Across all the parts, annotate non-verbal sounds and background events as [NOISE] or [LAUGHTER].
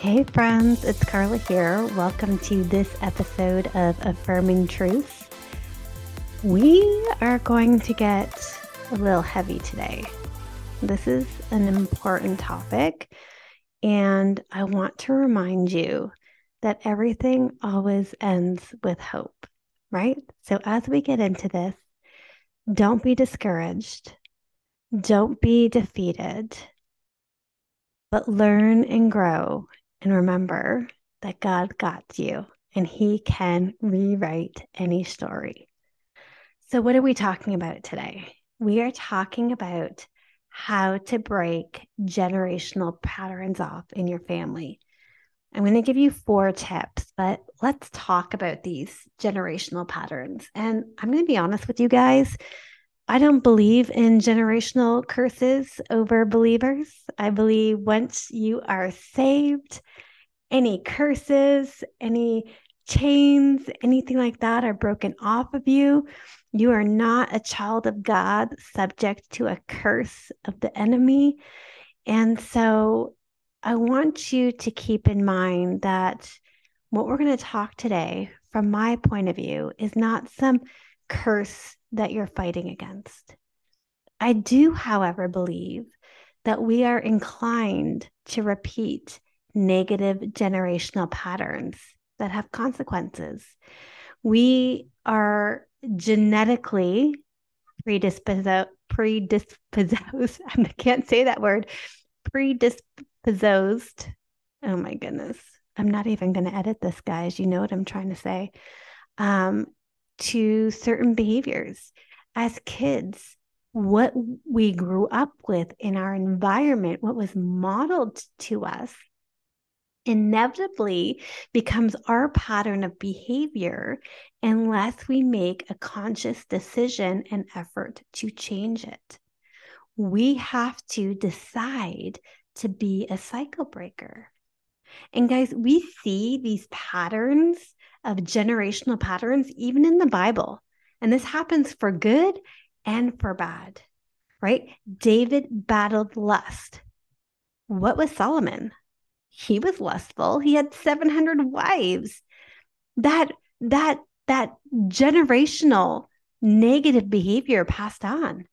Hey, friends, it's Carla here. Welcome to this episode of Affirming Truth. We are going to get a little heavy today. This is an important topic, and I want to remind you that everything always ends with hope, right? So, as we get into this, don't be discouraged, don't be defeated, but learn and grow. And remember that God got you and He can rewrite any story. So, what are we talking about today? We are talking about how to break generational patterns off in your family. I'm going to give you four tips, but let's talk about these generational patterns. And I'm going to be honest with you guys. I don't believe in generational curses over believers. I believe once you are saved, any curses, any chains, anything like that are broken off of you. You are not a child of God subject to a curse of the enemy. And so I want you to keep in mind that what we're going to talk today, from my point of view, is not some curse that you're fighting against. I do, however, believe that we are inclined to repeat negative generational patterns that have consequences. We are genetically predisposed, predisposed, [LAUGHS] I can't say that word, predisposed. Oh my goodness. I'm not even going to edit this, guys. You know what I'm trying to say. Um, to certain behaviors. As kids, what we grew up with in our environment, what was modeled to us, inevitably becomes our pattern of behavior unless we make a conscious decision and effort to change it. We have to decide to be a cycle breaker. And guys, we see these patterns of generational patterns even in the Bible. And this happens for good and for bad, right? David battled lust. What was Solomon? He was lustful. He had 700 wives. That that that generational negative behavior passed on.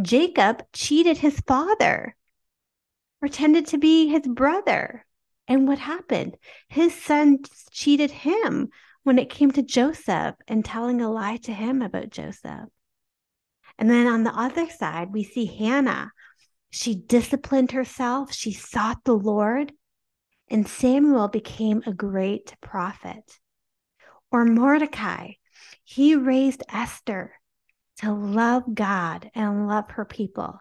Jacob cheated his father, pretended to be his brother. And what happened? His son cheated him when it came to Joseph and telling a lie to him about Joseph. And then on the other side, we see Hannah. She disciplined herself, she sought the Lord, and Samuel became a great prophet. Or Mordecai, he raised Esther to love God and love her people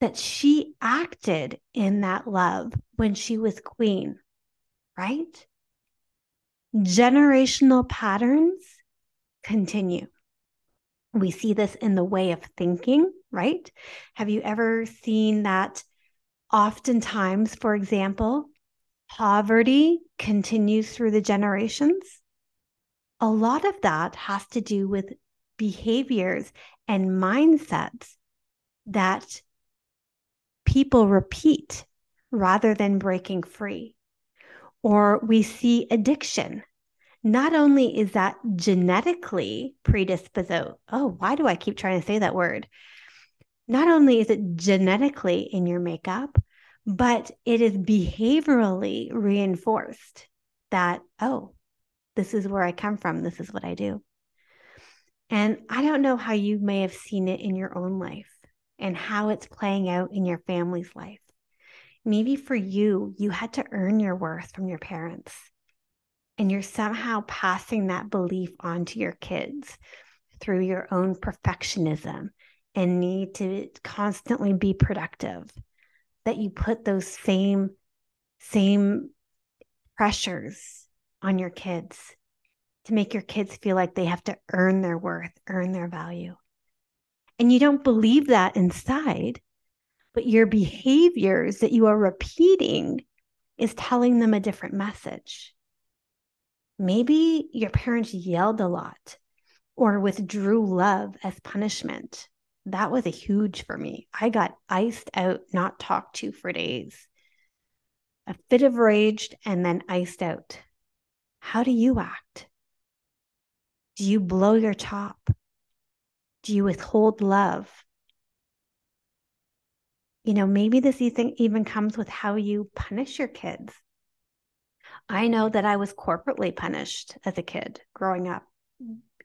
that she acted in that love when she was queen, right? Generational patterns continue. We see this in the way of thinking, right? Have you ever seen that oftentimes, for example, poverty continues through the generations? A lot of that has to do with behaviors and mindsets that people repeat rather than breaking free. Or we see addiction. Not only is that genetically predisposed, oh, why do I keep trying to say that word? Not only is it genetically in your makeup, but it is behaviorally reinforced that, oh, this is where I come from. This is what I do. And I don't know how you may have seen it in your own life and how it's playing out in your family's life. Maybe for you, you had to earn your worth from your parents, and you're somehow passing that belief on to your kids through your own perfectionism and need to constantly be productive. That you put those same same pressures on your kids to make your kids feel like they have to earn their worth, earn their value. And you don't believe that inside, but your behaviors that you are repeating is telling them a different message. Maybe your parents yelled a lot or withdrew love as punishment. That was a huge for me. I got iced out, not talked to for days. A fit of rage and then iced out. How do you act? Do you blow your top? Do you withhold love? You know, maybe this even comes with how you punish your kids. I know that I was corporately punished as a kid growing up,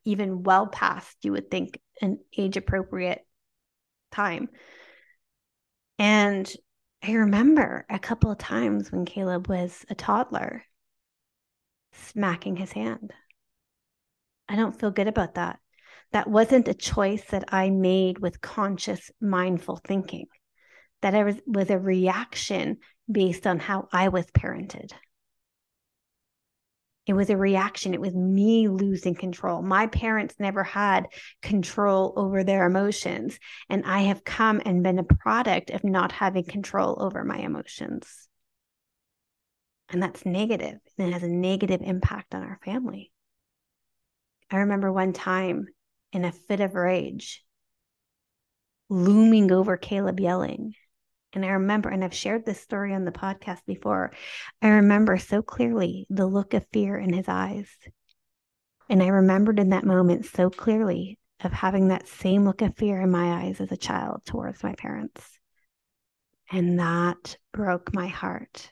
even well past, you would think, an age appropriate time. And I remember a couple of times when Caleb was a toddler smacking his hand. I don't feel good about that. That wasn't a choice that I made with conscious, mindful thinking. That was, was a reaction based on how I was parented. It was a reaction. It was me losing control. My parents never had control over their emotions. And I have come and been a product of not having control over my emotions. And that's negative, and it has a negative impact on our family. I remember one time in a fit of rage, looming over Caleb yelling. And I remember, and I've shared this story on the podcast before. I remember so clearly the look of fear in his eyes. And I remembered in that moment so clearly of having that same look of fear in my eyes as a child towards my parents. And that broke my heart.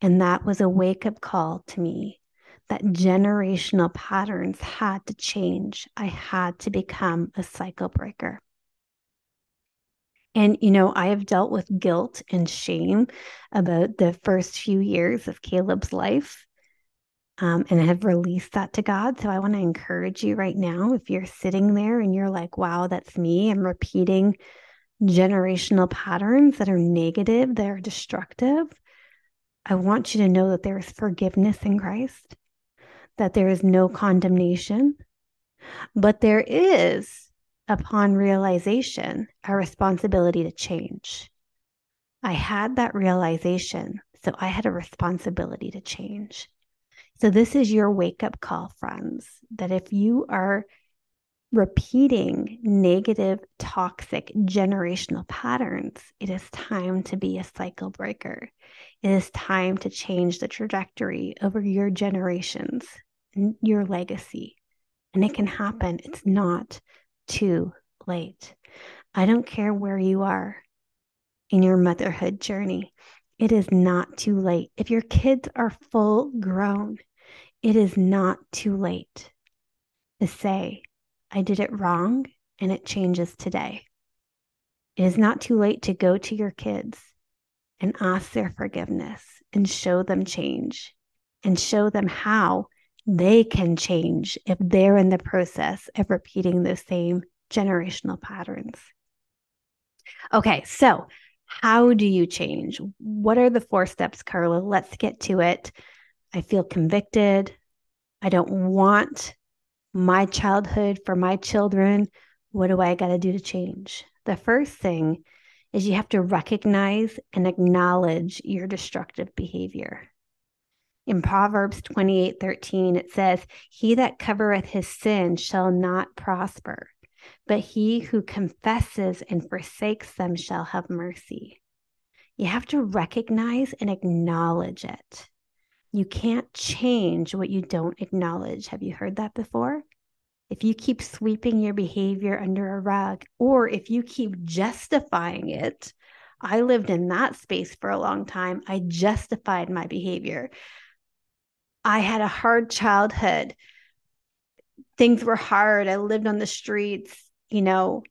And that was a wake up call to me that generational patterns had to change. I had to become a cycle breaker. And, you know, I have dealt with guilt and shame about the first few years of Caleb's life um, and I have released that to God. So I want to encourage you right now if you're sitting there and you're like, wow, that's me, I'm repeating generational patterns that are negative, that are destructive. I want you to know that there is forgiveness in Christ that there is no condemnation, but there is, upon realization, a responsibility to change. I had that realization, so I had a responsibility to change. So, this is your wake up call, friends, that if you are repeating negative, toxic, generational patterns, it is time to be a cycle breaker. It is time to change the trajectory over your generations your legacy. And it can happen. It's not too late. I don't care where you are in your motherhood journey. It is not too late. If your kids are full grown, it is not too late to say, I did it wrong and it changes today. It is not too late to go to your kids and ask their forgiveness and show them change and show them how they can change if they're in the process of repeating the same generational patterns. Okay, so how do you change? What are the four steps, Carla? Let's get to it. I feel convicted. I don't want my childhood for my children. What do I got to do to change? The first thing is you have to recognize and acknowledge your destructive behavior in Proverbs 28 13, it says, He that covereth his sin shall not prosper, but he who confesses and forsakes them shall have mercy. You have to recognize and acknowledge it. You can't change what you don't acknowledge. Have you heard that before? If you keep sweeping your behavior under a rug, or if you keep justifying it, I lived in that space for a long time. I justified my behavior. I had a hard childhood. Things were hard. I lived on the streets, you know,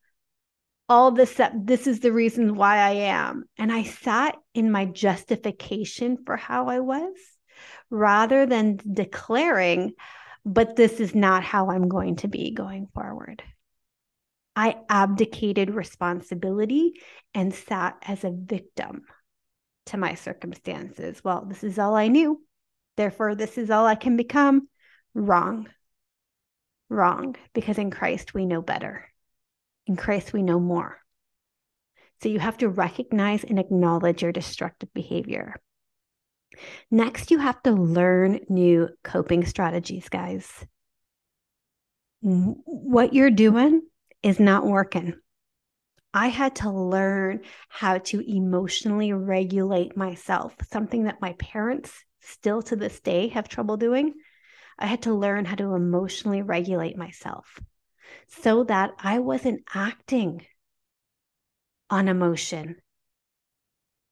all this stuff. This is the reason why I am. And I sat in my justification for how I was rather than declaring, but this is not how I'm going to be going forward. I abdicated responsibility and sat as a victim to my circumstances. Well, this is all I knew. Therefore, this is all I can become. Wrong. Wrong, because in Christ we know better. In Christ we know more. So you have to recognize and acknowledge your destructive behavior. Next, you have to learn new coping strategies, guys. What you're doing is not working. I had to learn how to emotionally regulate myself, something that my parents still to this day have trouble doing. I had to learn how to emotionally regulate myself so that I wasn't acting on emotion,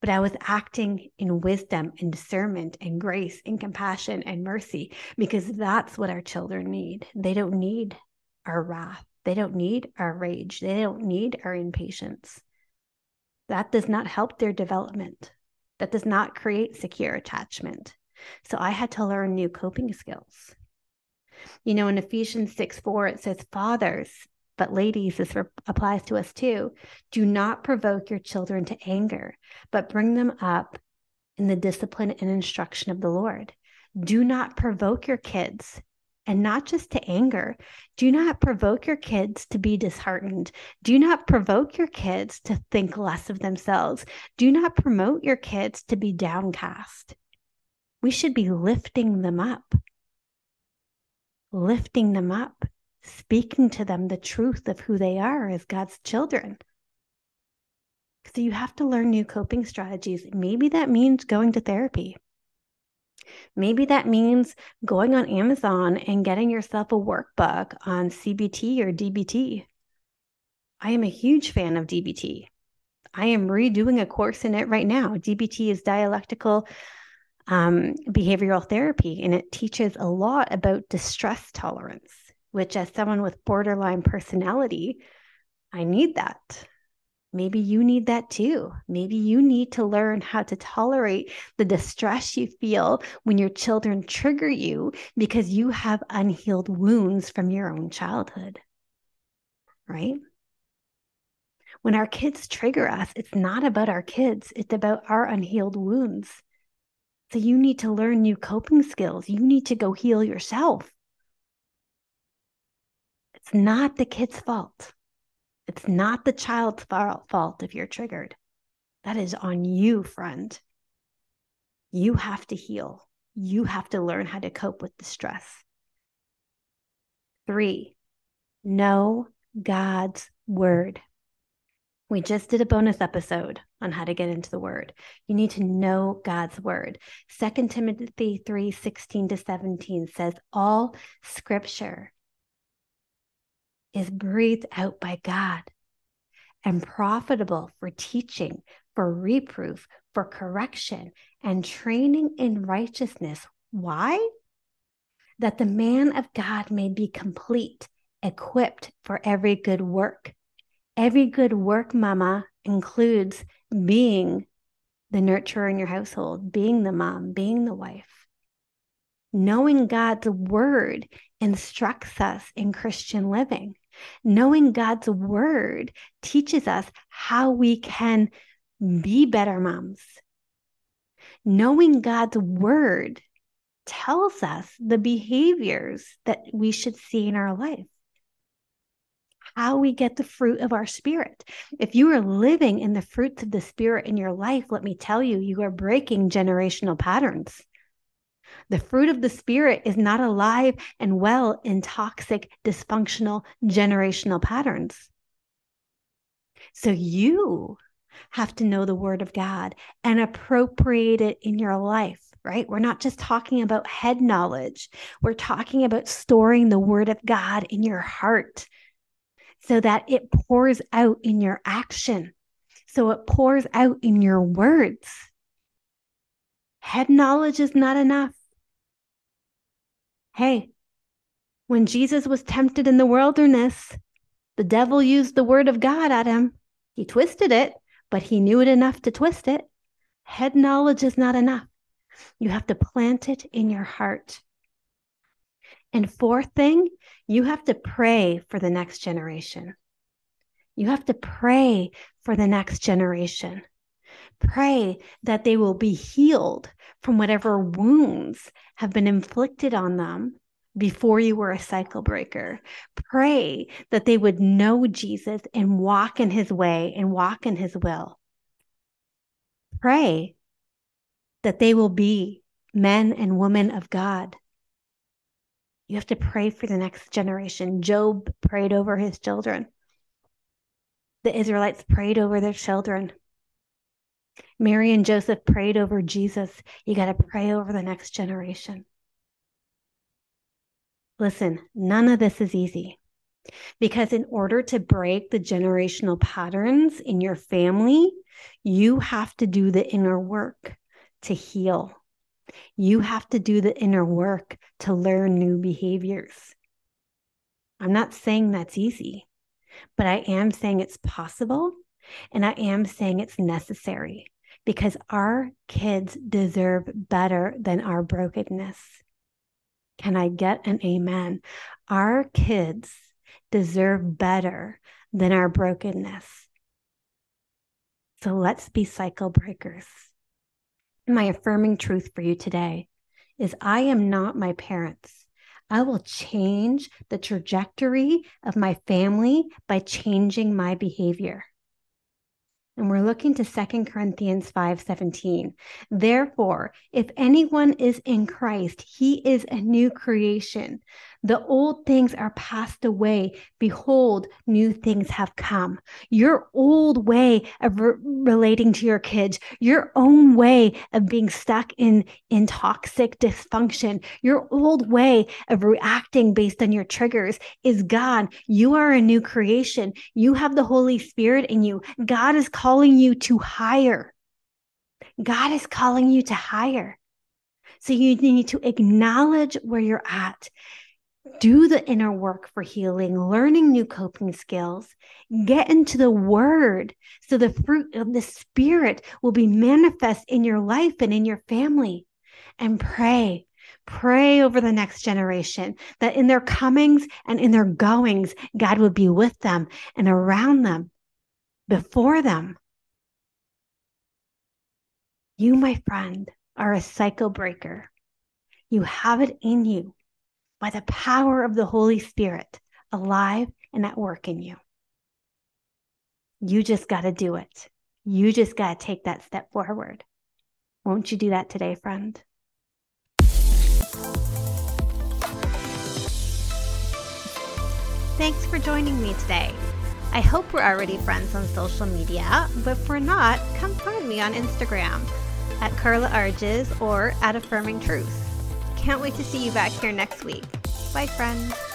but I was acting in wisdom and discernment and grace and compassion and mercy because that's what our children need. They don't need our wrath. They don't need our rage. They don't need our impatience. That does not help their development. That does not create secure attachment. So I had to learn new coping skills. You know, in Ephesians 6 4, it says, Fathers, but ladies, this applies to us too. Do not provoke your children to anger, but bring them up in the discipline and instruction of the Lord. Do not provoke your kids and not just to anger. Do not provoke your kids to be disheartened. Do not provoke your kids to think less of themselves. Do not promote your kids to be downcast. We should be lifting them up, lifting them up, speaking to them the truth of who they are as God's children. So you have to learn new coping strategies. Maybe that means going to therapy. Maybe that means going on Amazon and getting yourself a workbook on CBT or DBT. I am a huge fan of DBT. I am redoing a course in it right now. DBT is dialectical um, behavioral therapy, and it teaches a lot about distress tolerance, which, as someone with borderline personality, I need that. Maybe you need that too. Maybe you need to learn how to tolerate the distress you feel when your children trigger you because you have unhealed wounds from your own childhood. Right? When our kids trigger us, it's not about our kids, it's about our unhealed wounds. So you need to learn new coping skills. You need to go heal yourself. It's not the kid's fault. It's not the child's fault if you're triggered. That is on you, friend. You have to heal. You have to learn how to cope with the stress. Three, know God's word. We just did a bonus episode on how to get into the word. You need to know God's word. Second Timothy 3 16 to 17 says, All scripture is breathed out by God and profitable for teaching, for reproof, for correction, and training in righteousness. Why? That the man of God may be complete, equipped for every good work. Every good work, mama, includes being the nurturer in your household, being the mom, being the wife. Knowing God's word instructs us in Christian living. Knowing God's word teaches us how we can be better moms. Knowing God's word tells us the behaviors that we should see in our life. How we get the fruit of our spirit. If you are living in the fruits of the spirit in your life, let me tell you, you are breaking generational patterns. The fruit of the Spirit is not alive and well in toxic, dysfunctional, generational patterns. So you have to know the Word of God and appropriate it in your life, right? We're not just talking about head knowledge, we're talking about storing the Word of God in your heart so that it pours out in your action. So it pours out in your words. Head knowledge is not enough. Hey, when Jesus was tempted in the wilderness, the devil used the word of God at him. He twisted it, but he knew it enough to twist it. Head knowledge is not enough. You have to plant it in your heart. And fourth thing, you have to pray for the next generation. You have to pray for the next generation. Pray that they will be healed from whatever wounds have been inflicted on them before you were a cycle breaker. Pray that they would know Jesus and walk in his way and walk in his will. Pray that they will be men and women of God. You have to pray for the next generation. Job prayed over his children. The Israelites prayed over their children. Mary and Joseph prayed over Jesus. You got to pray over the next generation. Listen, none of this is easy because in order to break the generational patterns in your family, you have to do the inner work to heal. You have to do the inner work to learn new behaviors. I'm not saying that's easy, but I am saying it's possible and I am saying it's necessary because our kids deserve better than our brokenness. Can I get an amen? Our kids deserve better than our brokenness. So let's be cycle breakers. My affirming truth for you today is I am not my parents. I will change the trajectory of my family by changing my behavior. And we're looking to Second Corinthians 5:17. Therefore, if anyone is in Christ, he is a new creation. The old things are passed away. Behold, new things have come. Your old way of re- relating to your kids, your own way of being stuck in, in toxic dysfunction, your old way of reacting based on your triggers is gone. You are a new creation. You have the Holy Spirit in you. God is calling you to higher. God is calling you to higher. So you need to acknowledge where you're at do the inner work for healing, learning new coping skills, get into the word so the fruit of the spirit will be manifest in your life and in your family. And pray, pray over the next generation that in their comings and in their goings, God would be with them and around them, before them. You, my friend, are a cycle breaker. You have it in you by the power of the Holy Spirit alive and at work in you. You just got to do it. You just got to take that step forward. Won't you do that today, friend? Thanks for joining me today. I hope we're already friends on social media, but if we're not, come find me on Instagram at Carla Arges or at Affirming Truth. Can't wait to see you back here next week. Bye, friends.